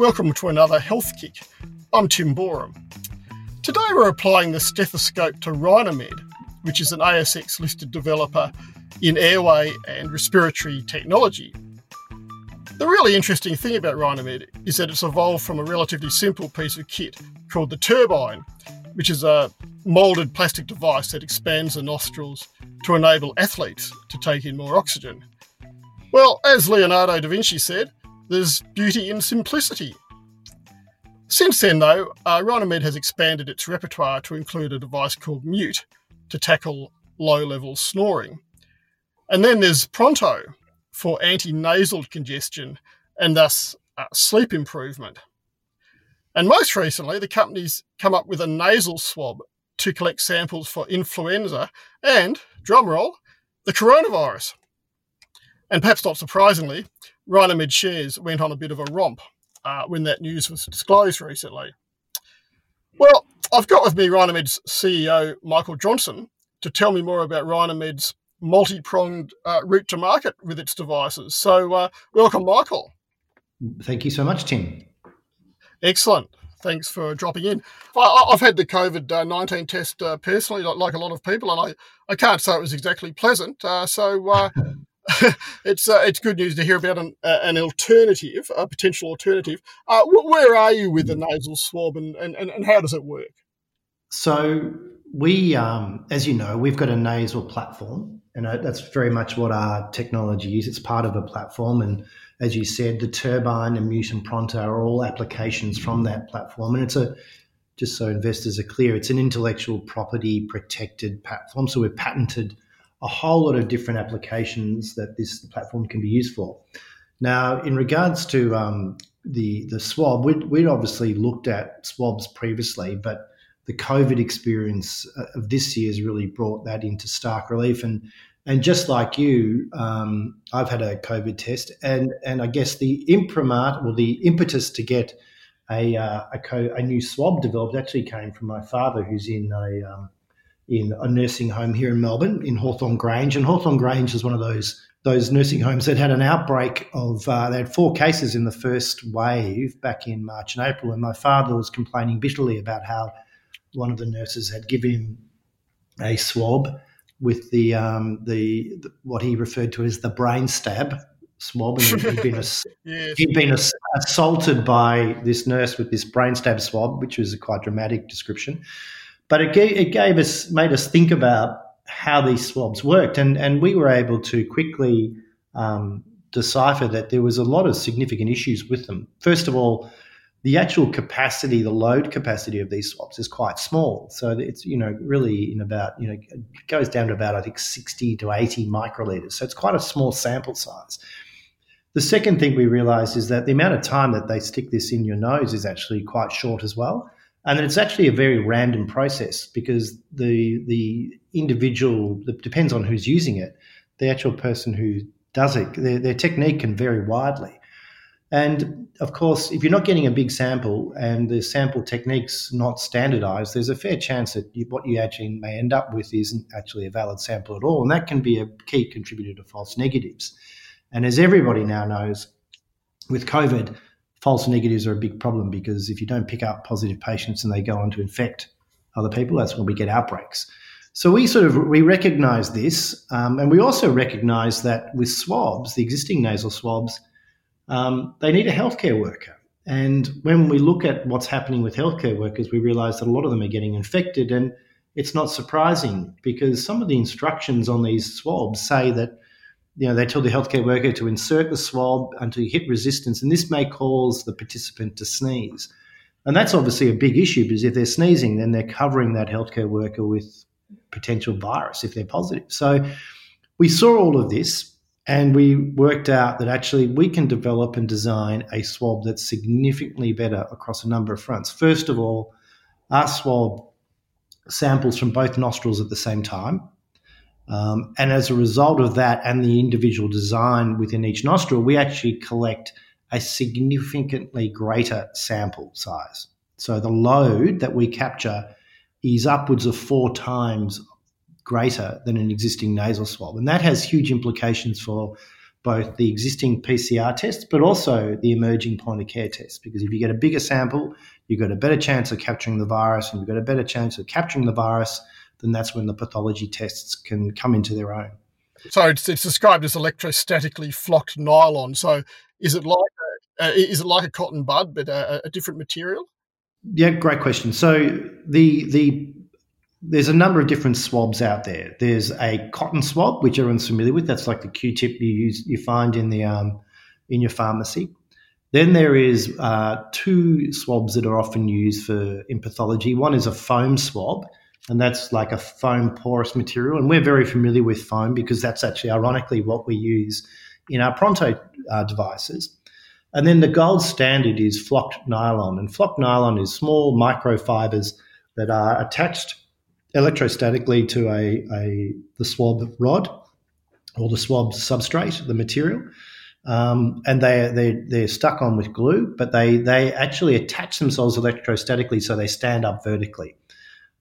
Welcome to another Health Kick. I'm Tim Boreham. Today we're applying the stethoscope to Rhinomed, which is an ASX listed developer in airway and respiratory technology. The really interesting thing about Rhinomed is that it's evolved from a relatively simple piece of kit called the turbine, which is a moulded plastic device that expands the nostrils to enable athletes to take in more oxygen. Well, as Leonardo da Vinci said, there's beauty in simplicity. Since then, though, uh, Rhinomed has expanded its repertoire to include a device called Mute to tackle low level snoring. And then there's Pronto for anti nasal congestion and thus uh, sleep improvement. And most recently, the company's come up with a nasal swab to collect samples for influenza and, drumroll, the coronavirus. And perhaps not surprisingly, Rhinomed shares went on a bit of a romp uh, when that news was disclosed recently. Well, I've got with me Rhinomed's CEO, Michael Johnson, to tell me more about Rhinomed's multi pronged uh, route to market with its devices. So, uh, welcome, Michael. Thank you so much, Tim. Excellent. Thanks for dropping in. I, have had the COVID 19 test uh, personally, like, a lot of people, and I, I can't say it was exactly pleasant. Uh, so, uh, it's uh, it's good news to hear about an, uh, an alternative, a potential alternative. Uh, where are you with the nasal swab, and, and, and how does it work? So we, um, as you know, we've got a nasal platform, and that's very much what our technology is. It's part of a platform, and as you said, the turbine and Mute and Pronto are all applications from that platform, and it's a just so investors are clear, it's an intellectual property protected platform. So we've patented a whole lot of different applications that this platform can be used for. Now, in regards to um, the the swab, we'd, we'd obviously looked at swabs previously, but the COVID experience uh, of this year has really brought that into stark relief. And and just like you, um, I've had a COVID test, and and I guess the imprimat or the impetus to get a uh, a, co- a, new swab developed actually came from my father, who's in a um, in a nursing home here in Melbourne, in Hawthorn Grange. And Hawthorn Grange is one of those those nursing homes that had an outbreak of uh, they had four cases in the first wave back in March and April. And my father was complaining bitterly about how one of the nurses had given him a swab with the um, the, the what he referred to as the brain stab swab, and he'd been, yes. he'd been assaulted by this nurse with this brain stab swab, which was a quite dramatic description. But it gave, it gave us, made us think about how these swabs worked. And, and we were able to quickly um, decipher that there was a lot of significant issues with them. First of all, the actual capacity, the load capacity of these swabs is quite small. So it's, you know, really in about, you know, it goes down to about, I think, 60 to 80 microliters. So it's quite a small sample size. The second thing we realized is that the amount of time that they stick this in your nose is actually quite short as well. And it's actually a very random process because the the individual it depends on who's using it. The actual person who does it, their, their technique can vary widely. And of course, if you're not getting a big sample and the sample technique's not standardized, there's a fair chance that you, what you actually may end up with isn't actually a valid sample at all. And that can be a key contributor to false negatives. And as everybody now knows, with COVID, false negatives are a big problem because if you don't pick up positive patients and they go on to infect other people, that's when we get outbreaks. So we sort of we recognise this, um, and we also recognise that with swabs, the existing nasal swabs, um, they need a healthcare worker. And when we look at what's happening with healthcare workers, we realise that a lot of them are getting infected, and it's not surprising because some of the instructions on these swabs say that you know, they tell the healthcare worker to insert the swab until you hit resistance, and this may cause the participant to sneeze. And that's obviously a big issue because if they're sneezing, then they're covering that healthcare worker with potential virus if they're positive. So we saw all of this And we worked out that actually we can develop and design a swab that's significantly better across a number of fronts. First of all, our swab samples from both nostrils at the same time. Um, and as a result of that and the individual design within each nostril, we actually collect a significantly greater sample size. So the load that we capture is upwards of four times greater than an existing nasal swab. And that has huge implications for both the existing PCR tests, but also the emerging point of care tests. Because if you get a bigger sample, you've got a better chance of capturing the virus, and you've got a better chance of capturing the virus, then that's when the pathology tests can come into their own. So it's, it's described as electrostatically flocked nylon. So is it like a, uh, is it like a cotton bud, but a, a different material? Yeah, great question. So the the there's a number of different swabs out there. There's a cotton swab, which everyone's familiar with. That's like the Q-tip you use, you find in the um, in your pharmacy. Then there is uh, two swabs that are often used for in pathology. One is a foam swab, and that's like a foam porous material. And we're very familiar with foam because that's actually, ironically, what we use in our Pronto uh, devices. And then the gold standard is flocked nylon, and flocked nylon is small microfibers that are attached electrostatically to a, a the swab rod or the swab substrate, the material, um, and they they they're stuck on with glue, but they they actually attach themselves electrostatically, so they stand up vertically,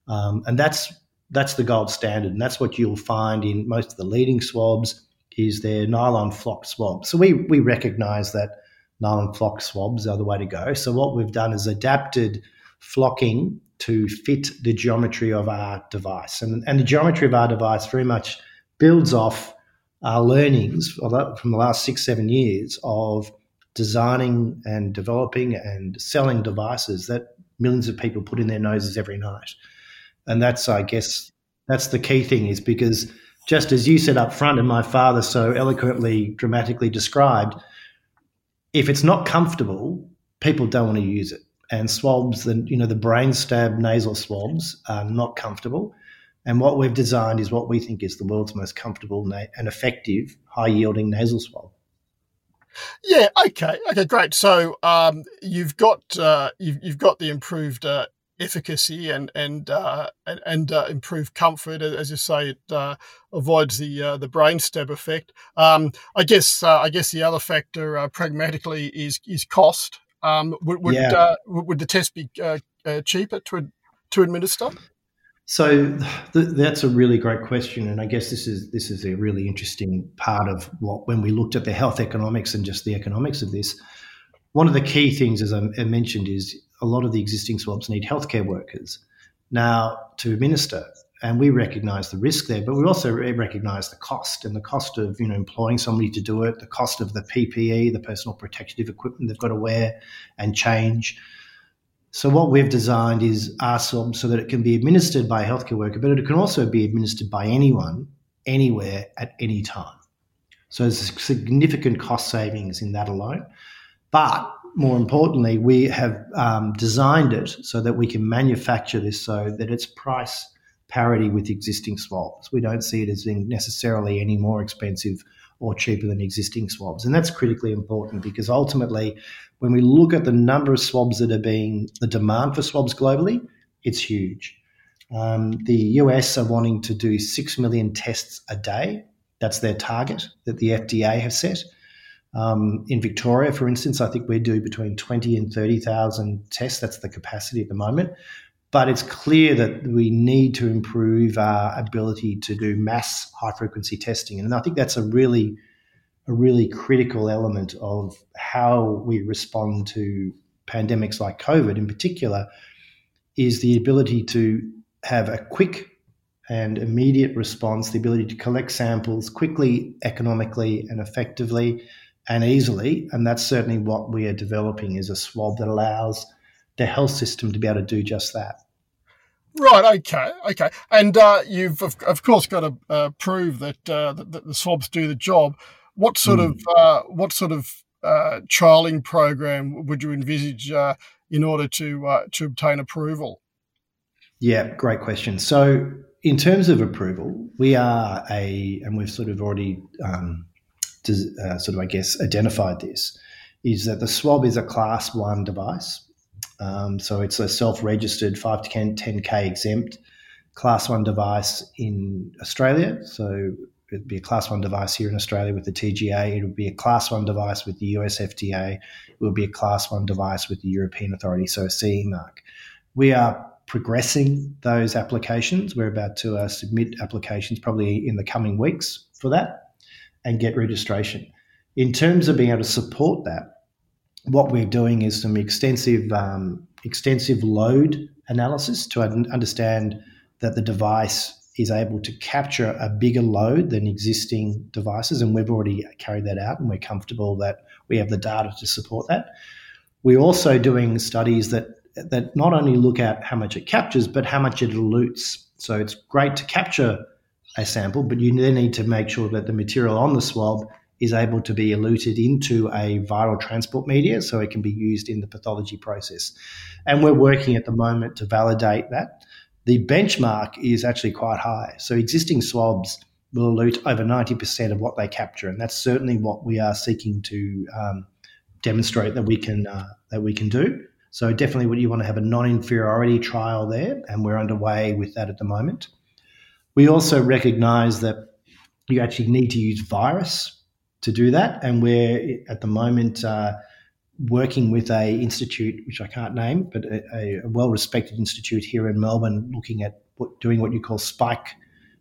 um, and that's that's the gold standard, and that's what you'll find in most of the leading swabs is their nylon flock swab. So we we recognise that nylon flock swabs are the way to go. So what we've done is adapted flocking to fit the geometry of our device. And, and the geometry of our device very much builds off our learnings from the last six, seven years of designing and developing and selling devices that millions of people put in their noses every night. And that's, I guess, that's the key thing is because just as you said up front and my father so eloquently, dramatically described, if it's not comfortable, people don't want to use it and swabs, the you know the brain stab nasal swabs are not comfortable. And what we've designed is what we think is the world's most comfortable na- and effective high yielding nasal swab. Yeah. Okay. Okay. Great. So um, you've got uh, you've, you've got the improved uh, efficacy and and uh, and, and uh, improved comfort. As you say, it uh, avoids the uh, the brain stab effect. Um, I guess I guess the other factor, pragmatically, is is cost. Um, would would, yeah. uh, would the test be uh, uh, cheaper to to administer? So th- that's a really great question, and I guess this is this is a really interesting part of what when we looked at the health economics and just the economics of this. One of the key things, as I mentioned, is a lot of the existing swabs need healthcare workers now to administer and we recognise the risk there, but we also recognise the cost and the cost of you know employing somebody to do it, the cost of the PPE, the personal protective equipment they've got to wear and change. So what we've designed is RSOB so that it can be administered by a healthcare worker, but it can also be administered by anyone, anywhere, at any time. So there's significant cost savings in that alone. But more importantly, we have um, designed it so that we can manufacture this so that it's price parity with existing swabs. We don't see it as being necessarily any more expensive or cheaper than existing swabs. And that's critically important because ultimately, when we look at the number of swabs that are being, the demand for swabs globally, it's huge. Um, the US are wanting to do 6 million tests a day. That's their target that the FDA have set. Um, in Victoria, for instance, I think we do between 20 and 30,000 tests. That's the capacity at the moment. But it's clear that we need to improve our ability to do mass high frequency testing. And I think that's a really, a really critical element of how we respond to pandemics like COVID in particular, is the ability to have a quick and immediate response, the ability to collect samples quickly, economically, and effectively and easily. And that's certainly what we are developing is a swab that allows the health system to be able to do just that. Right. Okay. Okay. And uh, you've of, of, course got to uh, prove that, uh, that, that the swabs do the job. What sort mm. of uh, what sort of uh, trialing program would you envisage uh, in order to to obtain approval? Yeah, great question. So, in terms of approval, we are a, and we've sort of already um, uh, sort of, I guess, identified this is that the swab is a class one device. Um, so it's a self registered 510(k) exempt class one device in Australia. So it'd be a class one device here in Australia with the TGA. It would be a class one device with the US FDA. It would be a class one device with the European Authority, so a CE mark. We are progressing those applications. We're about to uh, submit applications probably in the coming weeks for that and get registration. In terms of being able to support that, what we're doing is some extensive um, extensive load analysis to understand that the device is able to capture a bigger load than existing devices, and we've already carried that out, and we're comfortable that we have the data to support that. We're also doing studies that that not only look at how much it captures, but how much it elutes. So it's great to capture a sample, but you then need to make sure that the material on the swab is able to be eluted into a viral transport media so it can be used in the pathology process. And we're working at the moment to validate that. The benchmark is actually quite high. So existing swabs will elute over 90% of what they capture. And that's certainly what we are seeking to um, demonstrate that we can, uh, that we can do. So definitely, what you want to have a non-inferiority trial there, and we're underway with that at the moment. We also recognise that you actually need to use virus to do that, and we're at the moment uh, working with a institute which I can't name, but a, a well-respected institute here in Melbourne, looking at what, doing what you call spike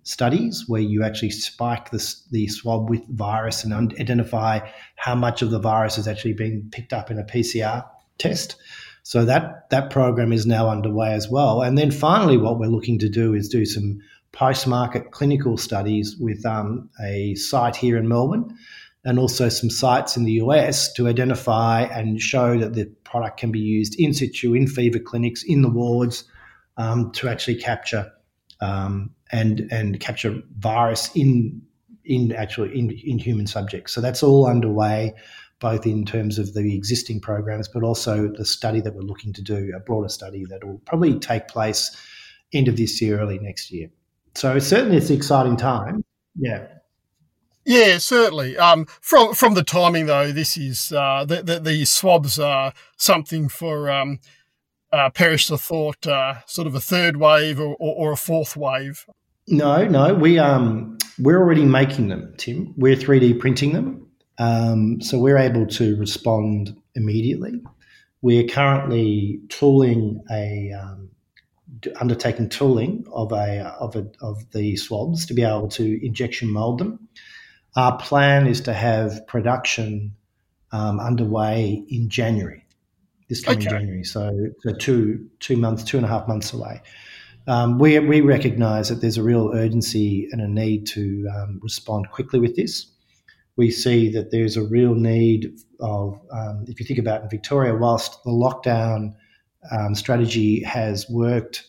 studies, where you actually spike the, the swab with virus and identify how much of the virus is actually being picked up in a PCR test. So that that program is now underway as well. And then finally, what we're looking to do is do some post-market clinical studies with um, a site here in Melbourne and also some sites in the US to identify and show that the product can be used in situ in fever clinics in the wards um, to actually capture um, and and capture virus in in actually in, in human subjects. So that's all underway both in terms of the existing programs, but also the study that we're looking to do, a broader study that will probably take place end of this year, early next year. So certainly it's an exciting time. Yeah. Yeah, certainly. Um, from from the timing though, this is uh, the, the, the swabs are something for um, uh, perish the thought, uh, sort of a third wave or, or, or, a fourth wave. No, no, we um we're already making them, Tim. We're three D printing them. Um, so we're able to respond immediately. We're currently tooling a um, undertaking tooling of a of a, of the swabs to be able to injection mold them. Our plan is to have production um, underway in January, this coming okay. January. So, so two two months, two and a half months away. Um, we we recognise that there's a real urgency and a need to um, respond quickly with this we see that there's a real need of, um, if you think about in Victoria, whilst the lockdown um, strategy has worked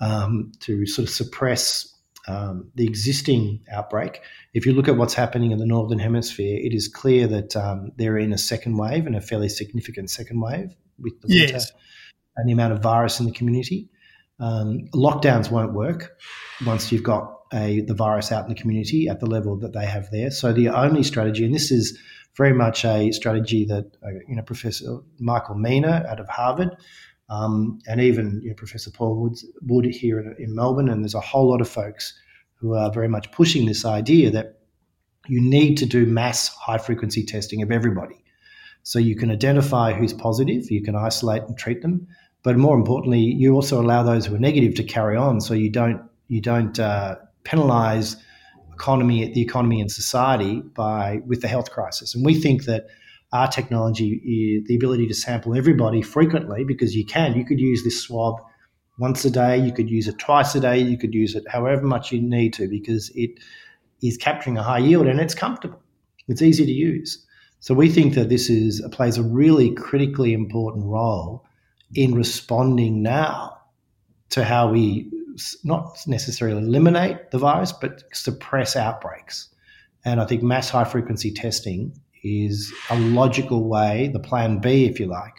um, to sort of suppress um, the existing outbreak, if you look at what's happening in the Northern Hemisphere, it is clear that um, they're in a second wave and a fairly significant second wave with the winter and the amount of virus in the community. Um, lockdowns won't work once you've got a, the virus out in the community at the level that they have there. So the only strategy, and this is very much a strategy that uh, you know Professor Michael Mina out of Harvard, um, and even you know, Professor Paul Woods, Wood here in, in Melbourne, and there's a whole lot of folks who are very much pushing this idea that you need to do mass high frequency testing of everybody. So you can identify who's positive, you can isolate and treat them, but more importantly, you also allow those who are negative to carry on, so you don't you don't uh, penalise economy, the economy and society by with the health crisis. And we think that our technology, the ability to sample everybody frequently, because you can, you could use this swab once a day, you could use it twice a day, you could use it however much you need to, because it is capturing a high yield and it's comfortable. It's easy to use. So we think that this is uh, plays a really critically important role in responding now to how we not necessarily eliminate the virus, but suppress outbreaks. And I think mass high frequency testing is a logical way, the plan B, if you like,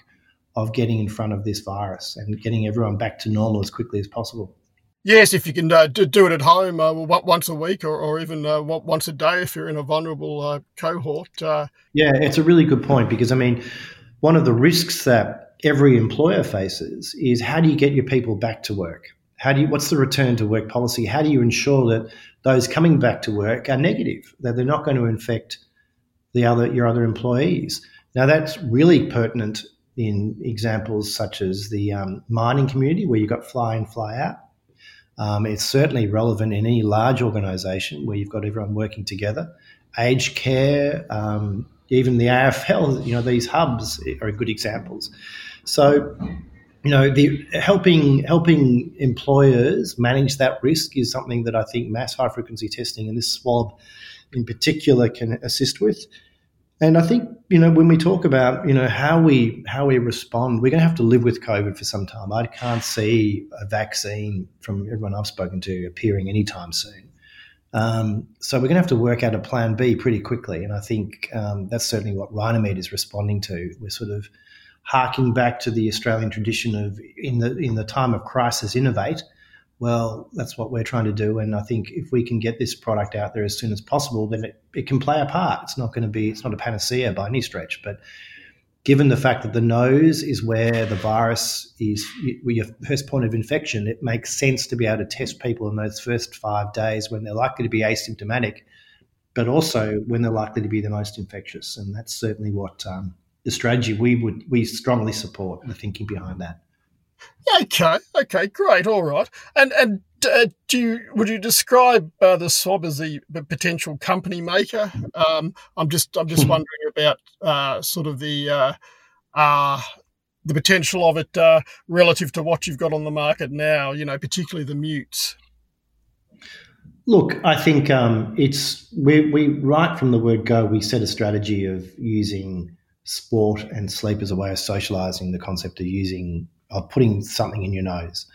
of getting in front of this virus and getting everyone back to normal as quickly as possible. Yes, if you can uh, do it at home uh, once a week or, or even uh, once a day if you're in a vulnerable uh, cohort. Uh. yeah, it's a really good point because, I mean, one of the risks that every employer faces is how do you get your people back to work? How do you, what's the return to work policy? How do you ensure that those coming back to work are negative, that they're not going to infect the other, your other employees? Now, that's really pertinent in examples such as the um, mining community where you've got fly in, fly out um, it's certainly relevant in any large organisation where you've got everyone working together. Aged care, um, even the AFL, you know, these hubs are good examples. So, you know, the helping helping employers manage that risk is something that I think mass high frequency testing and this swab in particular can assist with. And I think you know when we talk about you know how we how we respond, we're going to have to live with COVID for some time. I can't see a vaccine from everyone I've spoken to appearing anytime soon. Um, so we're going to have to work out a plan B pretty quickly, and I think um, that's certainly what Rhinomed is responding to. We're sort of harking back to the Australian tradition of in the in the time of crisis, innovate well, that's what we're trying to do. And I think if we can get this product out there as soon as possible, then it, it can play a part. It's not going to be, it's not a panacea by any stretch, but given the fact that the nose is where the virus is your first point of infection, it makes sense to be able to test people in those first five days when they're likely to be asymptomatic, but also when they're likely to be the most infectious. And that's certainly what um, the strategy we would we strongly support the thinking behind that. Okay, okay, great, all right. And and uh, do you, would you describe uh, the swab as a, potential company maker? Um, I'm just I'm just wondering about uh, sort of the uh, uh, the potential of it uh, relative to what you've got on the market now. You know, particularly the mutes. Look, I think um, it's we we right from the word go. We set a strategy of using sport and sleep as a way of socializing the concept of using of putting something in your nose.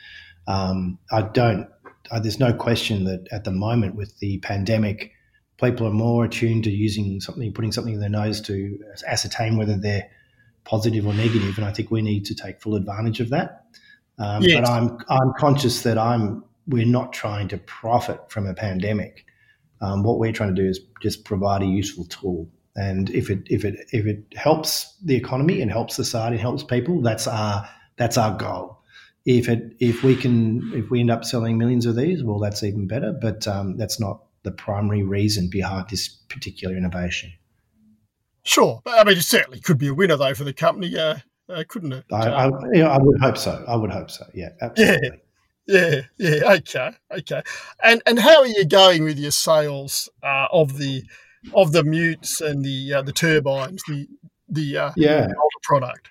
Um, I don't. Uh, there's no question that at the moment with the pandemic, people are more attuned to using something, putting something in their nose to ascertain whether they're positive or negative. negative, and I think we need to take full advantage of that. Um, yes. But I'm I'm conscious that I'm we're not trying to profit from a pandemic. Um, what we're trying to do is just provide a useful tool, and if it if it if it helps the economy and helps society, and helps people, that's our that's our goal. If it if we can if we end up selling millions of these, well, that's even better. But um, that's not the primary reason behind this particular innovation. Sure, I mean, it certainly could be a winner though for the company, uh, uh, couldn't it? I, I, yeah, I, would hope so. I would hope so. Yeah, absolutely. Yeah, yeah, yeah. Okay, okay. And and how are you going with your sales uh, of the of the mutes and the uh, the turbines, the the uh, yeah older product?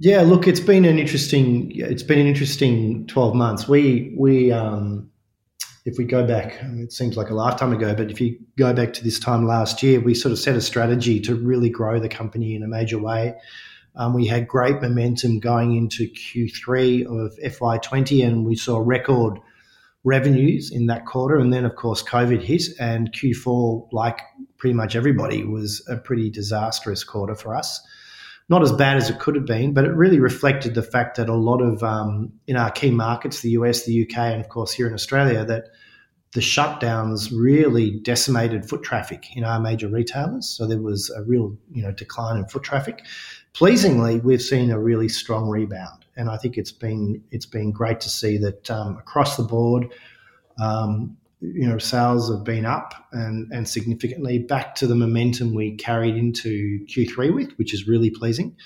Yeah, look, it's been an interesting. It's been an interesting twelve months. We we um, if we go back, it seems like a lifetime ago, but if you go back to this time last year, we sort of set a strategy to really grow the company in a major way. Um, we had great momentum going into Q3 of FY20, and we saw record revenues in that quarter. And then, of course, COVID hit, and Q4, like pretty much everybody, was a pretty disastrous quarter for us not as bad as it could have been, but it really reflected the fact that a lot of um, in our key markets, the US, the UK, and of course here in Australia, that the shutdowns really decimated foot traffic in our major retailers. So there was a real you know decline in foot traffic. Pleasingly, we've seen a really strong rebound, and I think it's been it's been great to see that um, across the board. Um, you know, sales have been up and, and significantly back to the momentum we carried into Q3 with, which is really pleasing.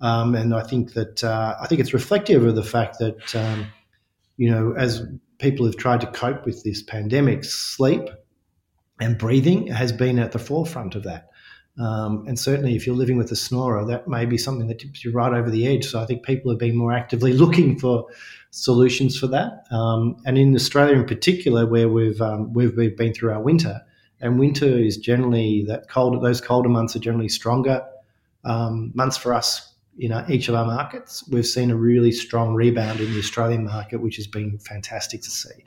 Um, and I think that uh, I think it's reflective of the fact that um, you know, as people have tried to cope with this pandemic, sleep and breathing has been at the forefront of that. Um, and certainly, if you're living with a snorer, that may be something that tips you right over the edge. So I think people have been more actively looking for solutions for that. Um, and in Australia, in particular, where we've, um, we've we've been through our winter, and winter is generally that cold. Those colder months are generally stronger um, months for us in our, each of our markets. We've seen a really strong rebound in the Australian market, which has been fantastic to see.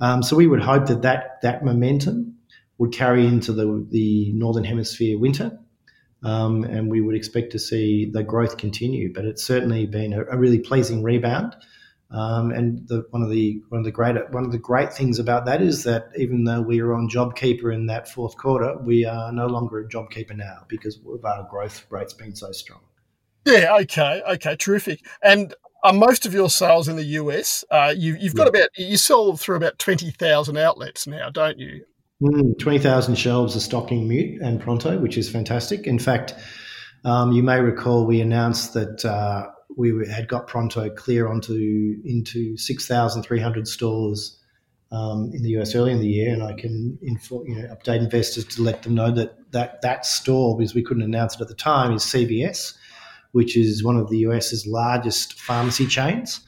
Um, so we would hope that that, that momentum would carry into the, the northern hemisphere winter. Um, and we would expect to see the growth continue. But it's certainly been a, a really pleasing rebound. Um, and the, one of the one of the great one of the great things about that is that even though we were on JobKeeper in that fourth quarter, we are no longer at JobKeeper now because of our growth rates being so strong. Yeah. Okay. Okay. Terrific. And are most of your sales in the US? Uh, you, have got yeah. about you sell through about twenty thousand outlets now, don't you? Mm, twenty thousand shelves are stocking Mute and Pronto, which is fantastic. In fact, um, you may recall we announced that uh, we had got Pronto clear onto into six thousand three hundred stores um, in the US early in the year, and I can inform, you know, update investors to let them know that that that store, because we couldn't announce it at the time, is CVS which is one of the US's largest pharmacy chains.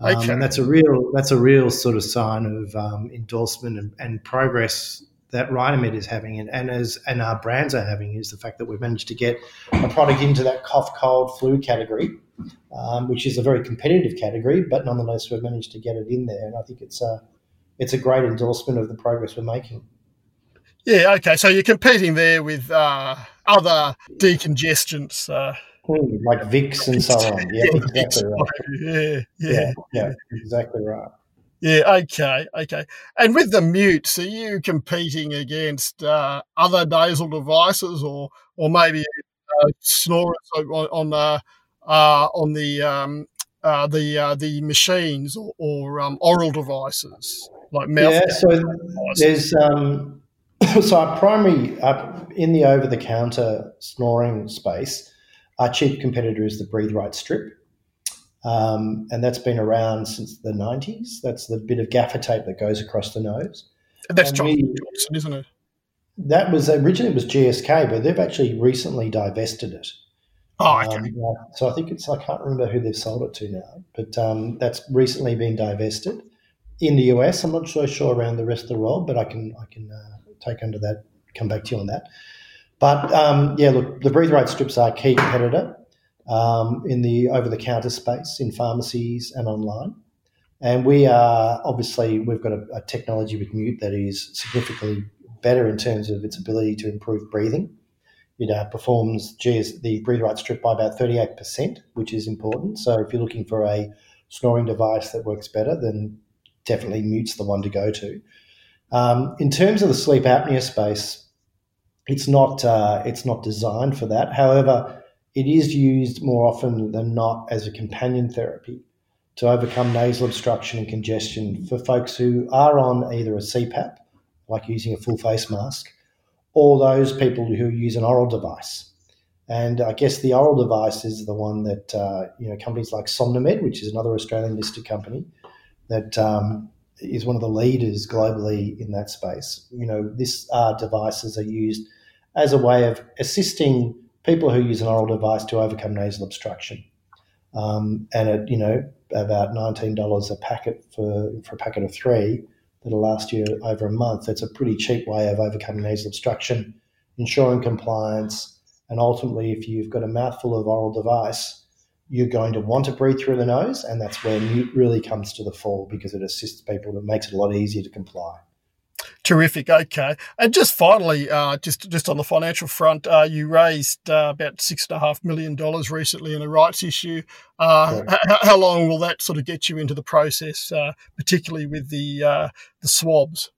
Um, okay. And that's a real that's a real sort of sign of um, endorsement and, and, progress that Rhinomed is having, and, and as and our brands are having, is the fact that we've managed to get a product into that cough, cold, flu category, um, which is a very competitive category, but nonetheless we've managed to get it in there, and I think it's a it's a great endorsement of the progress we're making. Yeah. Okay. So you're competing there with uh, other decongestants. Uh like Vicks and so on. Yeah, exactly right. Yeah, yeah, yeah, yeah, exactly right. Yeah, okay, okay. And with the mutes, are you competing against uh, other nasal devices, or or maybe uh, snorers on, on uh, uh, on the um, uh, the uh, the machines or, or um, oral devices like mouth? Yeah, so devices? there's um, so our primary in the over the counter snoring space our chief competitor is the Breathe Right strip. Um, and that's been around since the 90s. That's the bit of gaffer tape that goes across the nose. That's and Johnson, we, Johnson, isn't it? That was originally it was GSK, but they've actually recently divested it. Oh, okay. Um, so I think it's I can't remember who they've sold it to now, but um, that's recently been divested in the US. I'm not so sure around the rest of the world, but I can I can uh, take under that. Come back to you on that. But um, yeah, look, the breathe right strips are a key competitor um, in the over the counter space in pharmacies and online. And we are obviously, we've got a, a, technology with Mute that is significantly better in terms of its ability to improve breathing. It uh, performs the breathe right strip by about 38%, which is important. So if you're looking for a snoring device that works better, then definitely Mute's the one to go to. Um, in terms of the sleep apnea space, it's not uh, it's not designed for that. However, it is used more often than not as a companion therapy to overcome nasal obstruction and congestion for folks who are on either a CPAP, like using a full face mask, or those people who use an oral device. And I guess the oral device is the one that uh, you know companies like Somnomed, which is another Australian listed company, that um, is one of the leaders globally in that space. You know, this uh, devices are used as a way of assisting people who use an oral device to overcome nasal obstruction. Um, and at you know about nineteen dollars a packet for for a packet of three that'll last you over a month. It's a pretty cheap way of overcoming nasal obstruction, ensuring compliance, and ultimately, if you've got a mouthful of oral device, you're going to want to breathe through the nose, and that's where mute really comes to the fore because it assists people and makes it a lot easier to comply. Terrific. Okay, and just finally, uh, just just on the financial front, uh, you raised uh, about six and a half million dollars recently in a rights issue. Uh, h- how long will that sort of get you into the process, uh, particularly with the uh, the swabs?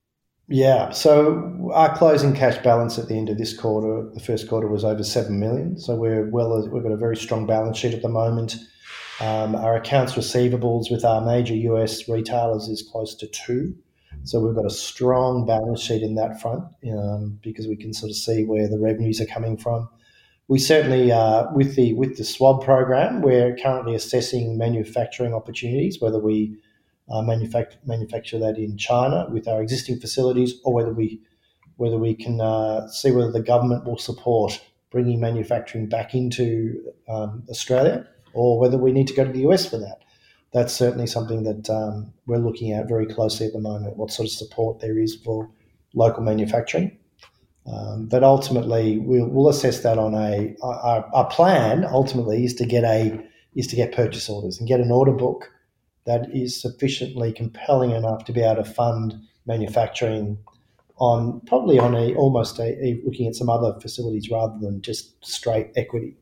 Yeah, so our closing cash balance at the end of this quarter, the first quarter, was over seven million. So we're well, we've got a very strong balance sheet at the moment. Um, our accounts receivables with our major US retailers is close to two. So we've got a strong balance sheet in that front um, because we can sort of see where the revenues are coming from. We certainly, uh, with the with the swab program, we're currently assessing manufacturing opportunities, whether we uh, manufacture manufacture that in China with our existing facilities, or whether we whether we can uh, see whether the government will support bringing manufacturing back into um, Australia, or whether we need to go to the US for that. That's certainly something that um, we're looking at very closely at the moment. What sort of support there is for local manufacturing. Um, but ultimately, we'll, we'll, assess that on a our, our, plan. Ultimately, is to get a is to get purchase orders and get an order book that is sufficiently compelling enough to be able to fund manufacturing on probably on a almost a, a, looking at some other facilities rather than just straight equity,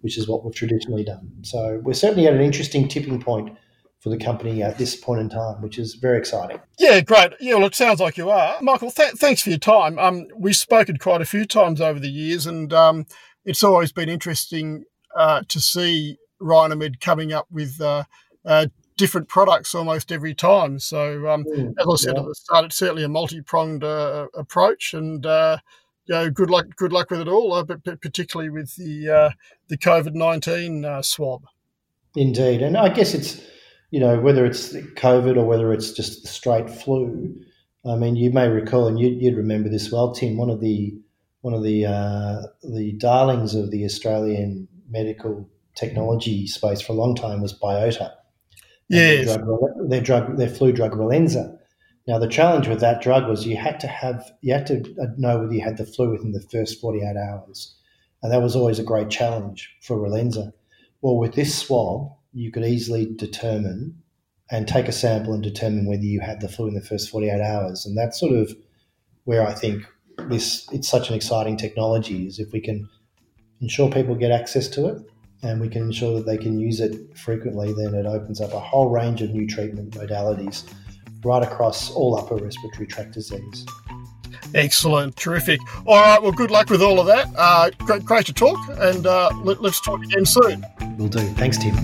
which is what we've traditionally done. So we're certainly at an interesting tipping point for the company at this point in time, which is very exciting. Yeah, great. Yeah, well, it sounds like you are, Michael. Th- thanks for your time. Um, we've spoken quite a few times over the years, and um, it's always been interesting uh, to see Rhinomed coming up with uh, uh, different products almost every time. So, um, mm, as I said yeah. at the start, it's certainly a multi-pronged uh, approach, and uh, you know, good luck, good luck with it all, uh, but particularly with the uh, the COVID nineteen uh, swab. Indeed, and I guess it's you know whether it's COVID or whether it's just the straight flu. I mean, you may recall, and you'd, you'd remember this well, Tim. One of the one of the uh, the darlings of the Australian medical technology space for a long time was Biota. Yes, their drug, their drug, their flu drug Relenza now, the challenge with that drug was you had to have you had to know whether you had the flu within the first 48 hours, and that was always a great challenge for Relenza. Well, with this swab, you could easily determine and take a sample and determine whether you had the flu in the first 48 hours, and that's sort of where I think this it's such an exciting technology is if we can ensure people get access to it and we can ensure that they can use it frequently, then it opens up a whole range of new treatment modalities right across all upper respiratory tract disease. Excellent, terrific. All right, well, good luck with all of that. Uh, great, great to talk, and uh, let, let's talk again soon. We'll do. Thanks, Tim.